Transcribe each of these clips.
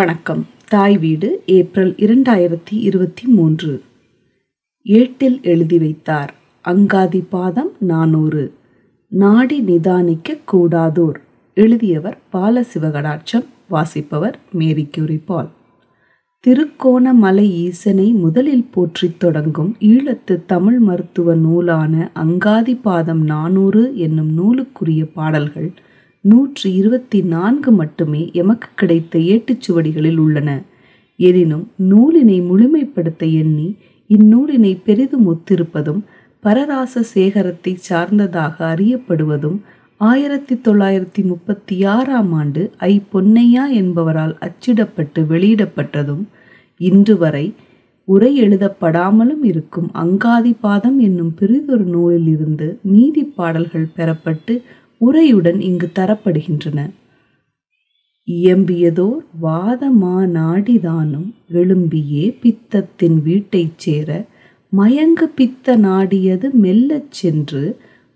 வணக்கம். தாய் வீடு ஏப்ரல் இரண்டாயிரத்தி இருபத்தி மூன்று. ஏட்டில் எழுதி வைத்தார் அங்காதி பாதம் நானூறு. நாடி நிதானிக்க கூடாதோர். எழுதியவர் பாலசிவகடாட்சம் வாசிப்பவர் மேரி பால் திருக்கோணமலை ஈசனை முதலில் போற்றித் தொடங்கும் ஈழத்து தமிழ் மருத்துவ நூலான அங்காதி பாதம் நானூறு என்னும் நூலுக்குரிய பாடல்கள் நூற்றி இருபத்தி நான்கு மட்டுமே எமக்கு கிடைத்த ஏட்டுச்சுவடிகளில் உள்ளன. எனினும் நூலினை முழுமைப்படுத்த எண்ணி இந்நூலினை பெரிதும் ஒத்திருப்பதும் பரராச சேகரத்தை சார்ந்ததாக அறியப்படுவதும் ஆயிரத்தி தொள்ளாயிரத்தி முப்பத்தி ஆறாம் ஆண்டு ஐ பொன்னையா என்பவரால் அச்சிடப்பட்டு வெளியிடப்பட்டதும் இன்று வரை உரை எழுதப்படாமலும் இருக்கும் அங்காதி பாதம் என்னும் பெரிதொரு நூலில் இருந்து மீதி பாடல்கள் பெறப்பட்டு உரையுடன் இங்கு தரப்படுகின்றன. இயம்பியதோர் வாதமா நாடிதானும் எழும்பியே பித்தத்தின் வீட்டைச் சேர மயங்கு பித்த நாடியது மெல்லச் சென்று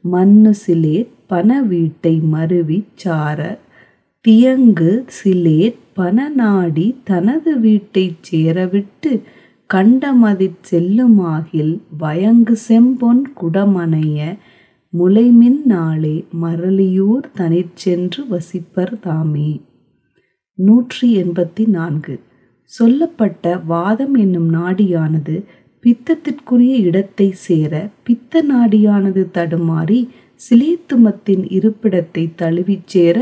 மண்ணு சிலேட் பன வீட்டை மருவிச் சார தியங்கு சிலேட் பன நாடி தனது வீட்டைச் சேரவிட்டு கண்டமதிற் செல்லுமாகில் வயங்கு செம்பொன் குடமனைய முலைமின் நாளே மரளியூர் தனிச்சென்று வசிப்பர் தாமே. நூற்றி எண்பத்தி நான்கு. சொல்லப்பட்ட வாதம் என்னும் நாடியானது பித்தத்திற்குரிய இடத்தை சேர பித்த நாடியானது தடுமாறி சிலேத்துமத்தின் இருப்பிடத்தை தழுவிச் சேர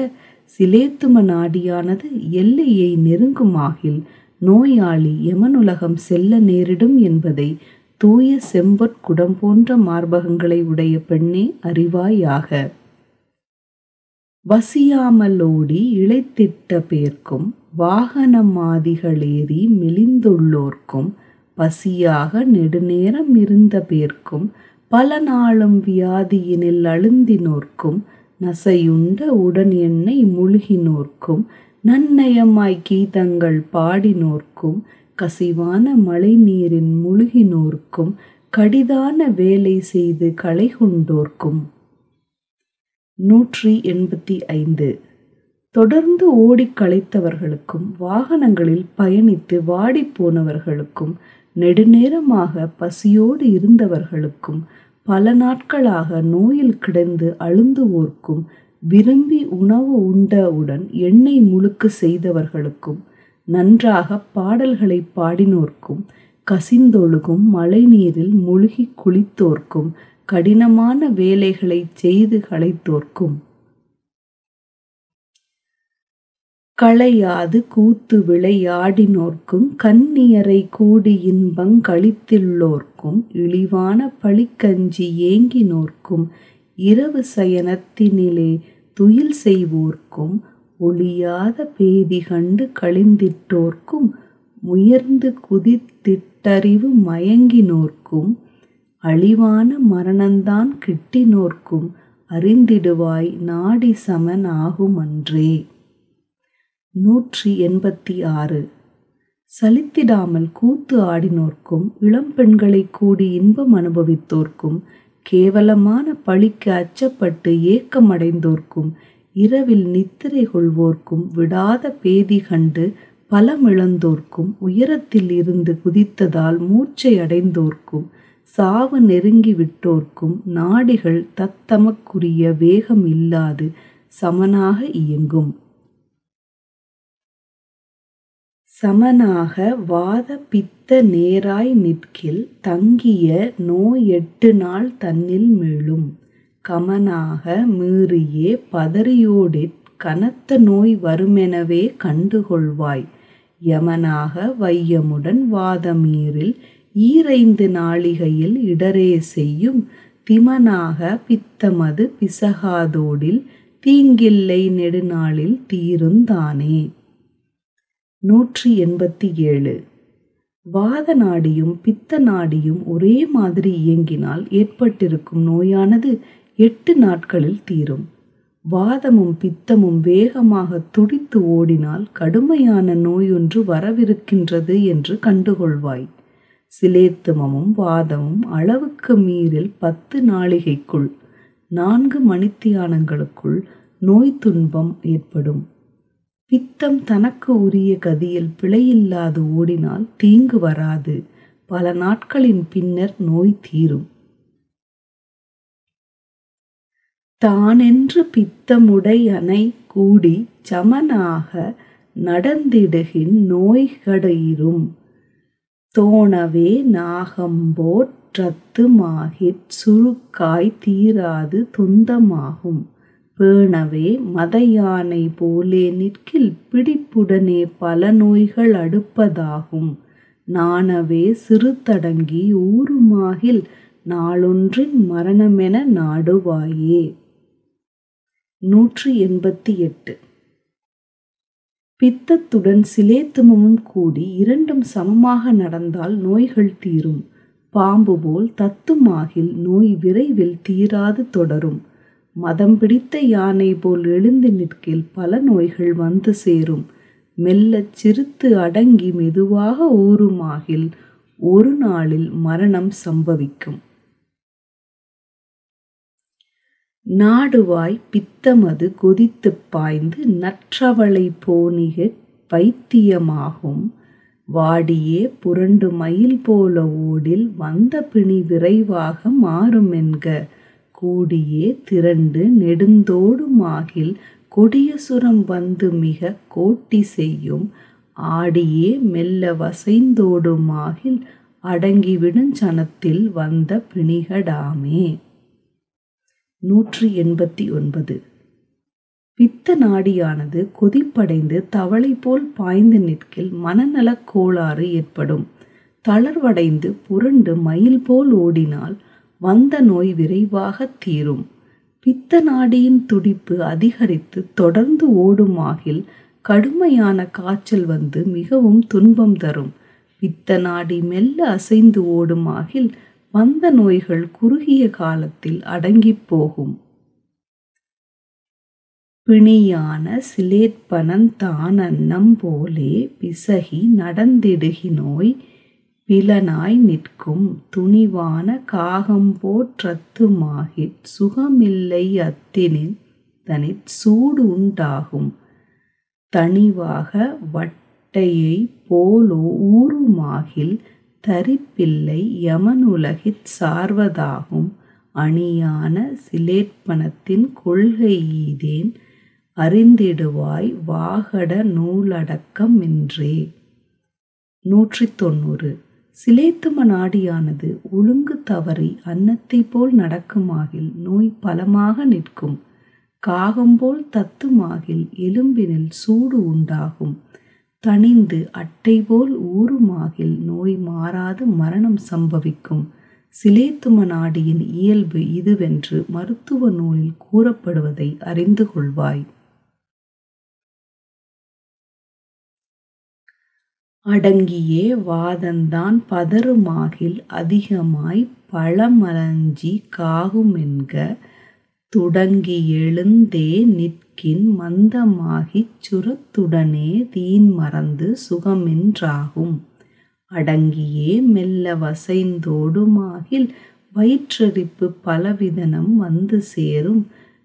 சிலேத்தும நாடியானது எல்லையை நெருங்குமாகில் நோயாளி யமனுலகம் செல்ல நேரிடும் என்பதை தூய செம்பொற்குடம் போன்ற மார்பகங்களை உடைய பெண்ணே அறிவாயாக. வசியாமலோடி இழைத்திட்ட பேர்க்கும் வாகனமாதிகளேறி மெலிந்துள்ளோர்க்கும் பசியாக நெடுநேரம் இருந்த பேர்க்கும் பல நாளும் வியாதியினில் அழுந்தினோர்க்கும் நசையுண்ட உடன் எண்ணெய் முழுகினோர்க்கும் நன்னயமாய் கீதங்கள் பாடினோர்க்கும் கசிவான மழை நீரின் முழுகினோர்க்கும் கடிதான வேலை செய்து களை கொண்டோர்க்கும் நூற்றி எண்பத்தி ஐந்து. தொடர்ந்து ஓடி களைத்தவர்களுக்கும் வாகனங்களில் பயணித்து வாடிப்போனவர்களுக்கும் நெடுநேரமாக பசியோடு இருந்தவர்களுக்கும் பல நாட்களாக நோயில் கிடந்து அழுந்துவோர்க்கும் விரும்பி உணவு உண்டவுடன் எண்ணெய் முழுக்கு செய்தவர்களுக்கும் நன்றாக பாடல்களை பாடினோர்க்கும் கசிந்தொழுகும் மழைநீரில் முழுகி குளித்தோர்க்கும் கடினமான வேலைகளை செய்து களைத்தோர்க்கும். களையாது கூத்து விளையாடினோர்க்கும் கன்னியரை கூடி இன்பங் கழித்துள்ளோர்க்கும் இழிவான பழிக்கஞ்சி ஏங்கினோர்க்கும் இரவு சயனத்தினிலே துயில் செய்வோர்க்கும் ஒளியாத பேதி கண்டு கழிந்திட்டோர்க்கும் முயர்ந்து குதித்திட்டறிவு மயங்கினோர்க்கும் அழிவான மரணந்தான் கிட்டினோர்க்கும் அறிந்திடுவாய் நாடி சமன் ஆகுமன்றே. நூற்றி எண்பத்தி ஆறு சலித்திடாமல் கூத்து ஆடினோர்க்கும் இளம்பெண்களை கூடி இன்பம் அனுபவித்தோர்க்கும் கேவலமான பழிக்கு அச்சப்பட்டு ஏக்கமடைந்தோர்க்கும் இரவில் நித்திரை கொள்வோர்க்கும் விடாத பேதி கண்டு பலமிழந்தோர்க்கும் உயரத்தில் இருந்து குதித்ததால் மூச்சை அடைந்தோர்க்கும் சாவு நெருங்கி விட்டோர்க்கும் நாடிகள் தத்தமக்குரிய வேகம் இல்லாது சமனாக இயங்கும். சமனாக வாத பித்த நேராய் நிற்கில் தங்கிய நோய் எட்டு நாள் தன்னில் மீளும். கமனாக மீறியே பதறியோடிற் கனத்த நோய் வருமெனவே கண்டுகொள்வாய். யமனாக வையமுடன் வாதமீரில் ஈரைந்து நாளிகையில் இடரே செய்யும் திமனாக பித்தமது பிசகாதோடில் தீங்கில்லை நெடுநாளில் தீருந்தானே நூற்றி எண்பத்தி ஏழு வாத நாடியும் பித்த நாடியும் ஒரே மாதிரி இயங்கினால் ஏற்பட்டிருக்கும் நோயானது எட்டு நாட்களில் தீரும். வாதமும் பித்தமும் வேகமாக துடித்து ஓடினால் கடுமையான நோயொன்று வரவிருக்கின்றது என்று கண்டுகொள்வாய். சிலேத்துமமும் வாதமும் அளவுக்கு மீறில் பத்து நாளிகைக்குள் நான்கு மணித்தியானங்களுக்குள் நோய் துன்பம் ஏற்படும். பித்தம் தனக்கு உரிய கதியில் பிழையில்லாது ஓடினால் தீங்கு வராது. பல நாட்களின் பின்னர் நோய் தீரும். தானென்று பித்தமுடையனை கூடி சமனாக நடந்திடுகின் நோய்கடயிரும். தோணவே நாகம்போற் றத்துமாகிற் சுருக்காய் தீராது தொந்தமாகும். பேணவே மதயானை போலே நிற்கில் பிடிப்புடனே பல நோய்கள் அடுப்பதாகும். நாணவே சிறுதடங்கி ஊருமாகில் நாளொன்றின் மரணமென நாடுவாயே. நூற்றி எண்பத்தி எட்டு. பித்தத்துடன் சிலேத்துமமும் கூடி இரண்டும் சமமாக நடந்தால் நோய்கள் தீரும். பாம்பு போல் தத்துமாகில் நோய் விரைவில் தீராது தொடரும். மதம் பிடித்த யானை போல் எழுந்து நிற்கில் பல நோய்கள் வந்து சேரும். மெல்லச் சிரித்து அடங்கி மெதுவாக ஊறுமாகில் ஒரு நாளில் மரணம் சம்பவிக்கும். நாடுவாய் பித்தமது கொதித்துப் பாய்ந்து நற்றவளை போனிக வைத்தியமாகும் வாடியே புரண்டு மயில் போல ஓடில் வந்த பிணி விரைவாக மாறுமென்க. கூடியே திரண்டு நெடுந்தோடுமாகில் கொடிய சுரம் வந்து மிக கோட்டி செய்யும். ஆடியே மெல்ல வசைந்தோடுமாகில் அடங்கிவிடுஞ் சனத்தில் வந்த பிணிகடாமே. நூற்றி எண்பத்தி ஒன்பது. பித்த நாடியானது கொதிப்படைந்து தவளை போல் பாய்ந்து நிற்கில் மனநலக் கோளாறு ஏற்படும். தளர்வடைந்து புரண்டு மயில் போல் ஓடினால் வந்த நோய் விரைவாக தீரும். பித்த நாடியின் துடிப்பு அதிகரித்து தொடர்ந்து ஓடுமாகில் கடுமையான காய்ச்சல் வந்து மிகவும் துன்பம் தரும். பித்த நாடி மெல்ல அசைந்து ஓடுமாகில் வந்த நோய்கள் குறுகிய காலத்தில் அடங்கிப் போகும் பிணியான சிலேற்பனன் தானன்னம் போலே பிசகி நடந்திடுகினோய் பிலனாய் நிற்கும் துணிவான காகம்போற்றத்துமாகிற் சுகமில்லை அத்தினில் தனிற் சூடு உண்டாகும். தணிவாக வட்டையை போலோ ஊருமாகில் தரிப்பில்லை யமனுலகிற் சார்வதாகும் அணியான சிலேற்பணத்தின் கொள்கை ஈதேன் அறிந்திடுவாய் வாகட நூலடக்கமின்றே நூற்றி தொண்ணூறு சிலேத்தும நாடியானது ஒழுங்கு தவறி அன்னத்தைப் போல் நடக்குமாகில் நோய் பலமாக நிற்கும். காகம்போல் தத்துமாகில் எலும்பினில் சூடு உண்டாகும். தணிந்து அட்டை போல் ஊறுமாகில் நோய் மாறாது மரணம் சம்பவிக்கும். சிலேத்தும நாடியின் இயல்பு இதுவென்று மருத்துவ நூலில் கூறப்படுவதை அறிந்து கொள்வாய். அடங்கியே வாதந்தான் பதறுமாகில் அதிகமாய் பழமலஞ்சி காகுமென்க துடங்கி எழுந்தே நிற்கின் மந்தமாகிச் சுரத்துடனே தீன் மறந்து சுகமென்றாகும். அடங்கியே மெல்ல வசைந்தோடுமாகில் வயிற்றெரிப்பு பலவிதனம் வந்து சேரும்.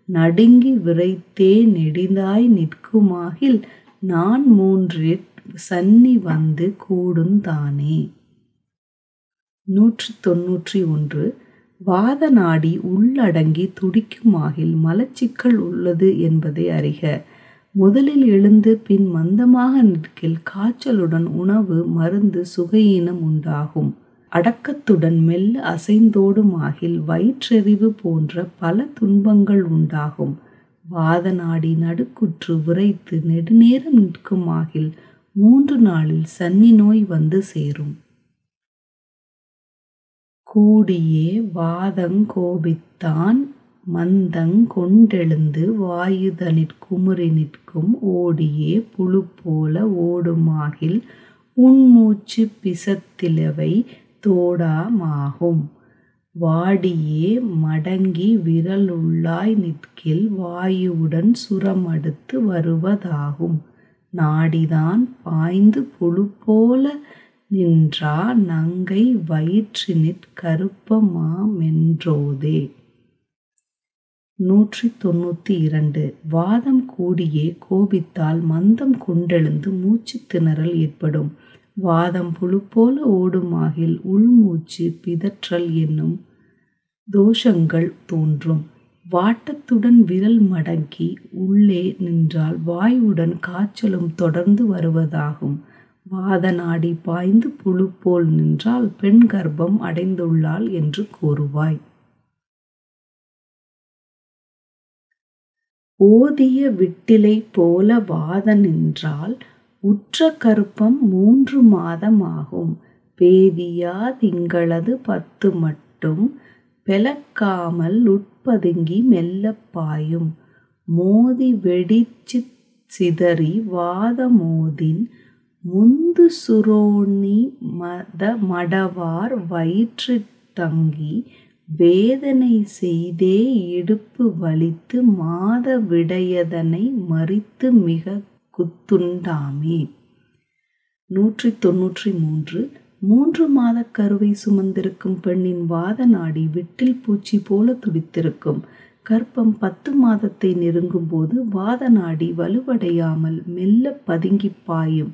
நடுங்கி விரைத்தே நெடிதாய் நிற்குமாகில் நான் மூன்றிற் சன்னி வந்து கூடுந்தானே. நூற்றி தொன்னூற்றி ஒன்று வாத நாடி உள்ளடங்கி துடிக்குமாகில் மலச்சிக்கல் உள்ளது என்பதை அறிக. முதலில் எழுந்து பின் மந்தமாக நிற்கில் காய்ச்சலுடன் உணவு மருந்து சுகையீனம் உண்டாகும். அடக்கத்துடன் மெல்ல அசைந்தோடுமாகில் வயிற்றெறிவு போன்ற பல துன்பங்கள் உண்டாகும். வாத நாடி நடுக்குற்று விரைத்து நெடுநேரம் நிற்குமாகில் மூன்று நாளில் சன்னி நோய் வந்து சேரும். கூடியே வாதங்கோபித்தான் மந்தங் கொண்டெழுந்து வாயுதனிற்குமுறி நிற்கும் ஓடியே புழு போல ஓடுமாகில் உண்மூச்சு பிசத்திலவை தோடாமாகும் வாடியே மடங்கி விரலுள்ளாய் நிற்கில் வாயுவுடன் சுரமடுத்து வருவதாகும். நாடிதான் பாய்ந்து புழு போல நின்றா நங்கை வயிற்றினிற் கருப்பமாமென்றோதே. நூற்றி தொண்ணூற்றி இரண்டு வாதம் கூடியே கோபித்தால் மந்தம் கொண்டெழுந்து மூச்சு திணறல் ஏற்படும். வாதம் புழு போல ஓடுமாகில் உள்மூச்சு பிதற்றல் என்னும் தோஷங்கள் தோன்றும். வாட்டத்துடன் விரல் மடங்கி உள்ளே நின்றால் வாயுடன் காய்ச்சலும் தொடர்ந்து வருவதாகும். வாத நாடி பாய்ந்து புழு போல் நின்றால் பெண் கர்ப்பம் அடைந்துள்ளாள் என்று கூறுவாய். ஓதிய விட்டிலை போல வாத நின்றால் உற்ற கருப்பம் மூன்று மாதம் ஆகும் பேதியா திங்களது பத்து மட்டும் பெலக்காமல் உட்பதுங்கி மெல்லப்பாயும் மோதி வெடிச்சு சிதறி வாத மோதின் முந்து சுரோணி மத மடவார் வயிற்று தங்கி வேதனை செய்தே இடுப்பு வலித்து மாத விடையதனை மறித்து மிக குத்துண்டாமே. நூற்றி தொன்னூற்றி மூன்று. மூன்று மாத கருவை சுமந்திருக்கும் பெண்ணின் வாத நாடி விட்டில் பூச்சி போல துடித்திருக்கும். கற்பம் பத்து மாதத்தை நெருங்கும் போது வாத நாடி வலுவடையாமல் மெல்ல பதுங்கி பாயும்.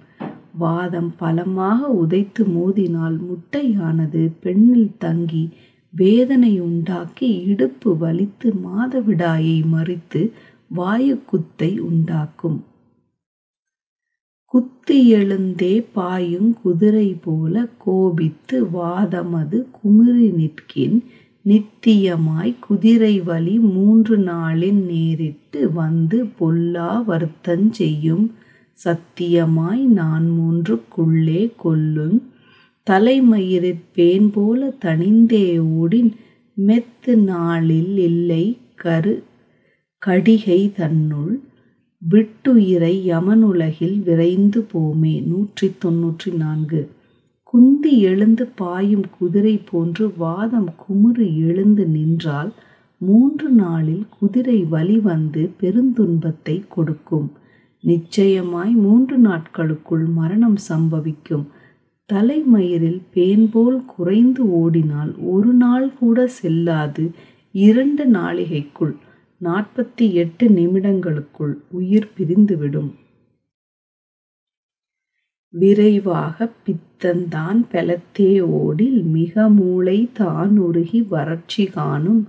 வாதம் பலமாக உதைத்து மோதினால் முட்டையானது பெண்ணில் தங்கி வேதனை உண்டாக்கி இடுப்பு வலித்து மாதவிடாயை மறித்து வாயு குத்தை உண்டாக்கும். குத்து எழுந்தே பாயும் குதிரை போல கோபித்து வாதமது குமிரி நிற்கின். நித்தியமாய் குதிரை வழி மூன்று நாளின் நேரிட்டு வந்து பொல்லா வருத்தஞ்செய்யும் செய்யும். சத்தியமாய் நான் மூன்றுக்குள்ளே கொல்லுங் தலைமயிரிற் பேன் போல தணிந்தே ஓடின். மெத்து நாளில் இல்லை கரு. கடிகை தன்னுள் விட்டுயிரை யமனுலகில் விரைந்து போமே. நூற்றி தொன்னூற்றி நான்கு. குந்தி எழுந்து பாயும் குதிரை போன்று வாதம் குமுறு எழுந்து நின்றால் மூன்று நாளில் குதிரை வலி வந்து பெருந்துன்பத்தை கொடுக்கும். நிச்சயமாய் மூன்று நாட்களுக்குள் மரணம் சம்பவிக்கும். தலைமயிரில் பேன் போல் குறைந்து ஓடினால் ஒரு நாள் கூட செல்லாது இரண்டு நாளிகைக்குள் நாற்பத்தி எட்டு நிமிடங்களுக்குள் உயிர் பிரிந்துவிடும். விரைவாக பித்தந்தான் பெலத்தே ஓடில் மிக மூளை தான் உருகி வறட்சி காணும்.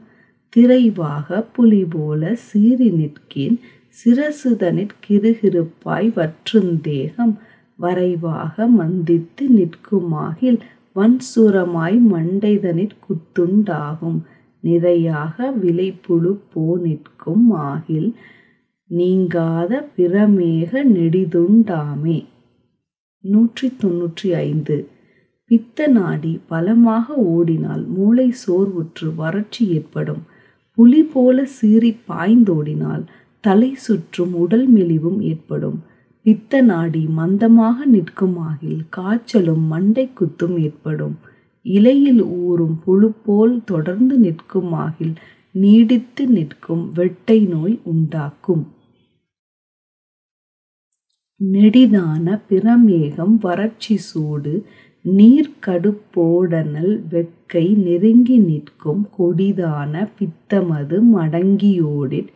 திரைவாக புலி போல சீறி நிற்கின். சிரசுதனிற் கிருகிருப்பாய் வற்றுந்தேகம் வரைவாக மந்தித்து நிற்குமாகில் வன்சுரமாய் மண்டைதனிற் குத்துண்டாகும். நிறையாக விளைப்புழு போ நிற்கும் ஆகில் நீங்காத பிரமேக நெடிதுண்டாமே நூற்றி தொன்னூற்றி ஐந்து. பித்த நாடி பலமாக ஓடினால் மூளை சோர்வுற்று வறட்சி ஏற்படும். புலி போல சீறி பாய்ந்தோடினால் தலை சுற்றும் உடல் மெலிவும் ஏற்படும். பித்த நாடி மந்தமாக நிற்குமாகில் காய்ச்சலும் மண்டை குத்தும் ஏற்படும். இலையில் ஊறும் புழு போல் தொடர்ந்து நிற்குமாகில் நீடித்து நிற்கும் வெட்டை நோய் உண்டாக்கும். நெடிதான பிரமேகம் வறட்சி சூடு நீர்க்கடுப்போடனல் வெக்கை நெருங்கி நிற்கும் கொடிதான பித்தமது மடங்கியோடிற்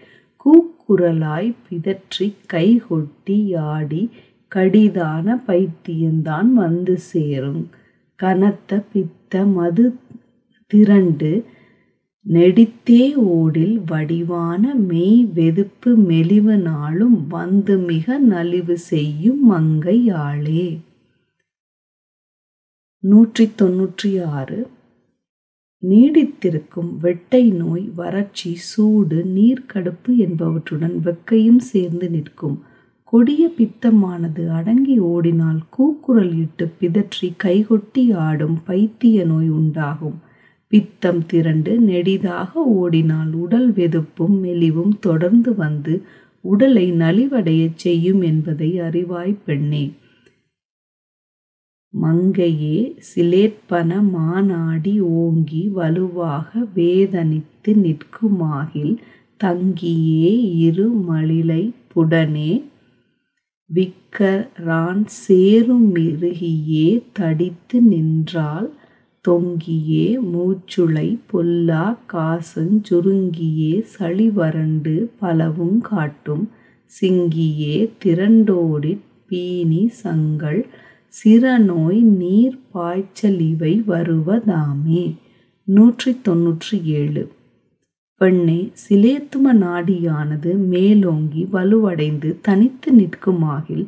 குரலாய் பிதற்றி கைகொட்டி ஆடி கடிதான பைத்தியந்தான் வந்து சேரும். கனத்த பித்த மது திரண்டு நெடித்தே ஓடில் வடிவான மெய் வெதுப்பு மெலிவு நாளும் வந்து மிக நலிவு செய்யும் மங்கை ஆளே நூற்றி தொன்னூற்றி ஆறு. நீடித்திருக்கும் வெட்டை நோய் வறட்சி சூடு நீர்க்கடுப்பு என்பவற்றுடன் வெக்கையும் சேர்ந்து நிற்கும். கொடிய பித்தமானது அடங்கி ஓடினால் கூக்குரல் இட்டு பிதற்றி கைகொட்டி ஆடும் பைத்திய நோய் உண்டாகும். பித்தம் திரண்டு நெடிதாக ஓடினால் உடல் வெதுப்பும் மெலிவும் தொடர்ந்து வந்து உடலை நலிவடையச் செய்யும் என்பதை அறிவாய் பெண்ணே. மங்கையே சிலேற்பன மானாடி ஓங்கி வலுவாக வேதனித்து நிற்குமாகில் தங்கியே இரு மழிலை புடனே. விக்கரான் சேரும் மிருகியே தடித்து நின்றால் தொங்கியே மூச்சுளை பொல்லா காசுஞ் சுருங்கியே சளிவரண்டு பலவுங் காட்டும். சிங்கியே திரண்டோடிற் பீனி சங்கள் சிறநோய் நீர் பாய்ச்சலிவை இவை வருவதாமே நூற்றி தொன்னூற்றி ஏழு. பெண்ணே சிலேத்தும நாடியானது மேலோங்கி வலுவடைந்து தனித்து நிற்குமாகில்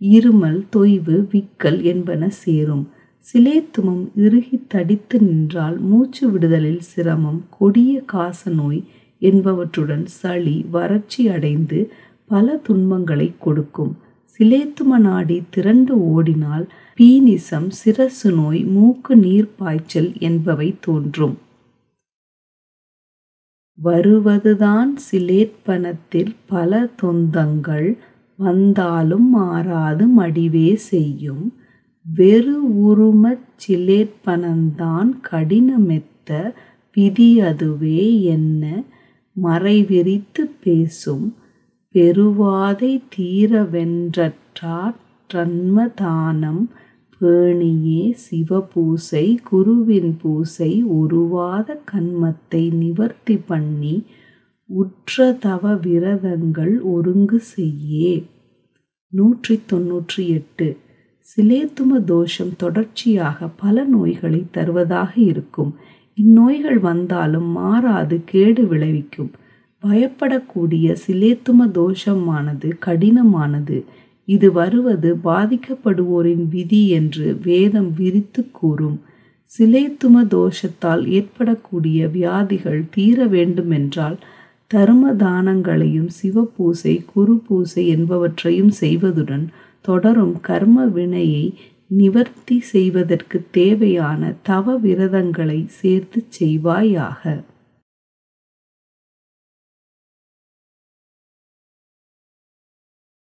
இருமல் தொய்வு விக்கல் என்பன சேரும். சிலேத்துமம் இறுகித் தடித்து நின்றால் மூச்சு விடுதலில் சிரமம் கொடிய காச நோய் என்பவற்றுடன் சளி வறட்சி அடைந்து பல துன்பங்களை கொடுக்கும். சிலேத்தும நாடி திரண்டு ஓடினால் பீனிசம் சிரசு நோய் மூக்கு நீர் பாய்ச்சல் என்பவை தோன்றும். வருவதுதான் சிலேற்பனத்தில் பல தொந்தங்கள் வந்தாலும் மாறாது மடிவே செய்யும். வெறு உருமச் சிலேற்பனந்தான் கடினமெத்த விதி அதுவே என்ன மறைவிரித்து பேசும். பெருவாதை தீரவென்றற்றாற் றன்ம பேணியே சிவபூசை குருவின் பூசை உருவாத கன்மத்தை நிவர்த்தி பண்ணி உற்ற தவ விரதங்கள் ஒருங்கு செய்யே. நூற்றி தொன்னூற்றி எட்டு. சிலேத்தும தோஷம் தொடர்ச்சியாக பல நோய்களை தருவதாக இருக்கும். இந்நோய்கள் வந்தாலும் மாறாது கேடு விளைவிக்கும். பயப்படக்கூடிய சிலேத்தும தோஷமானது கடினமானது. இது வருவது பாதிக்கப்படுவோரின் விதி என்று வேதம் விரித்துக் கூறும். சிலேத்தும தோஷத்தால் ஏற்படக்கூடிய வியாதிகள் தீர வேண்டுமென்றால் தரும தானங்களையும் சிவபூசை குரு பூசை என்பவற்றையும் செய்வதுடன் தொடரும் கர்ம வினையை நிவர்த்தி செய்வதற்குத் தேவையான தவ விரதங்களைச் சேர்த்துச் செய்வாயாக.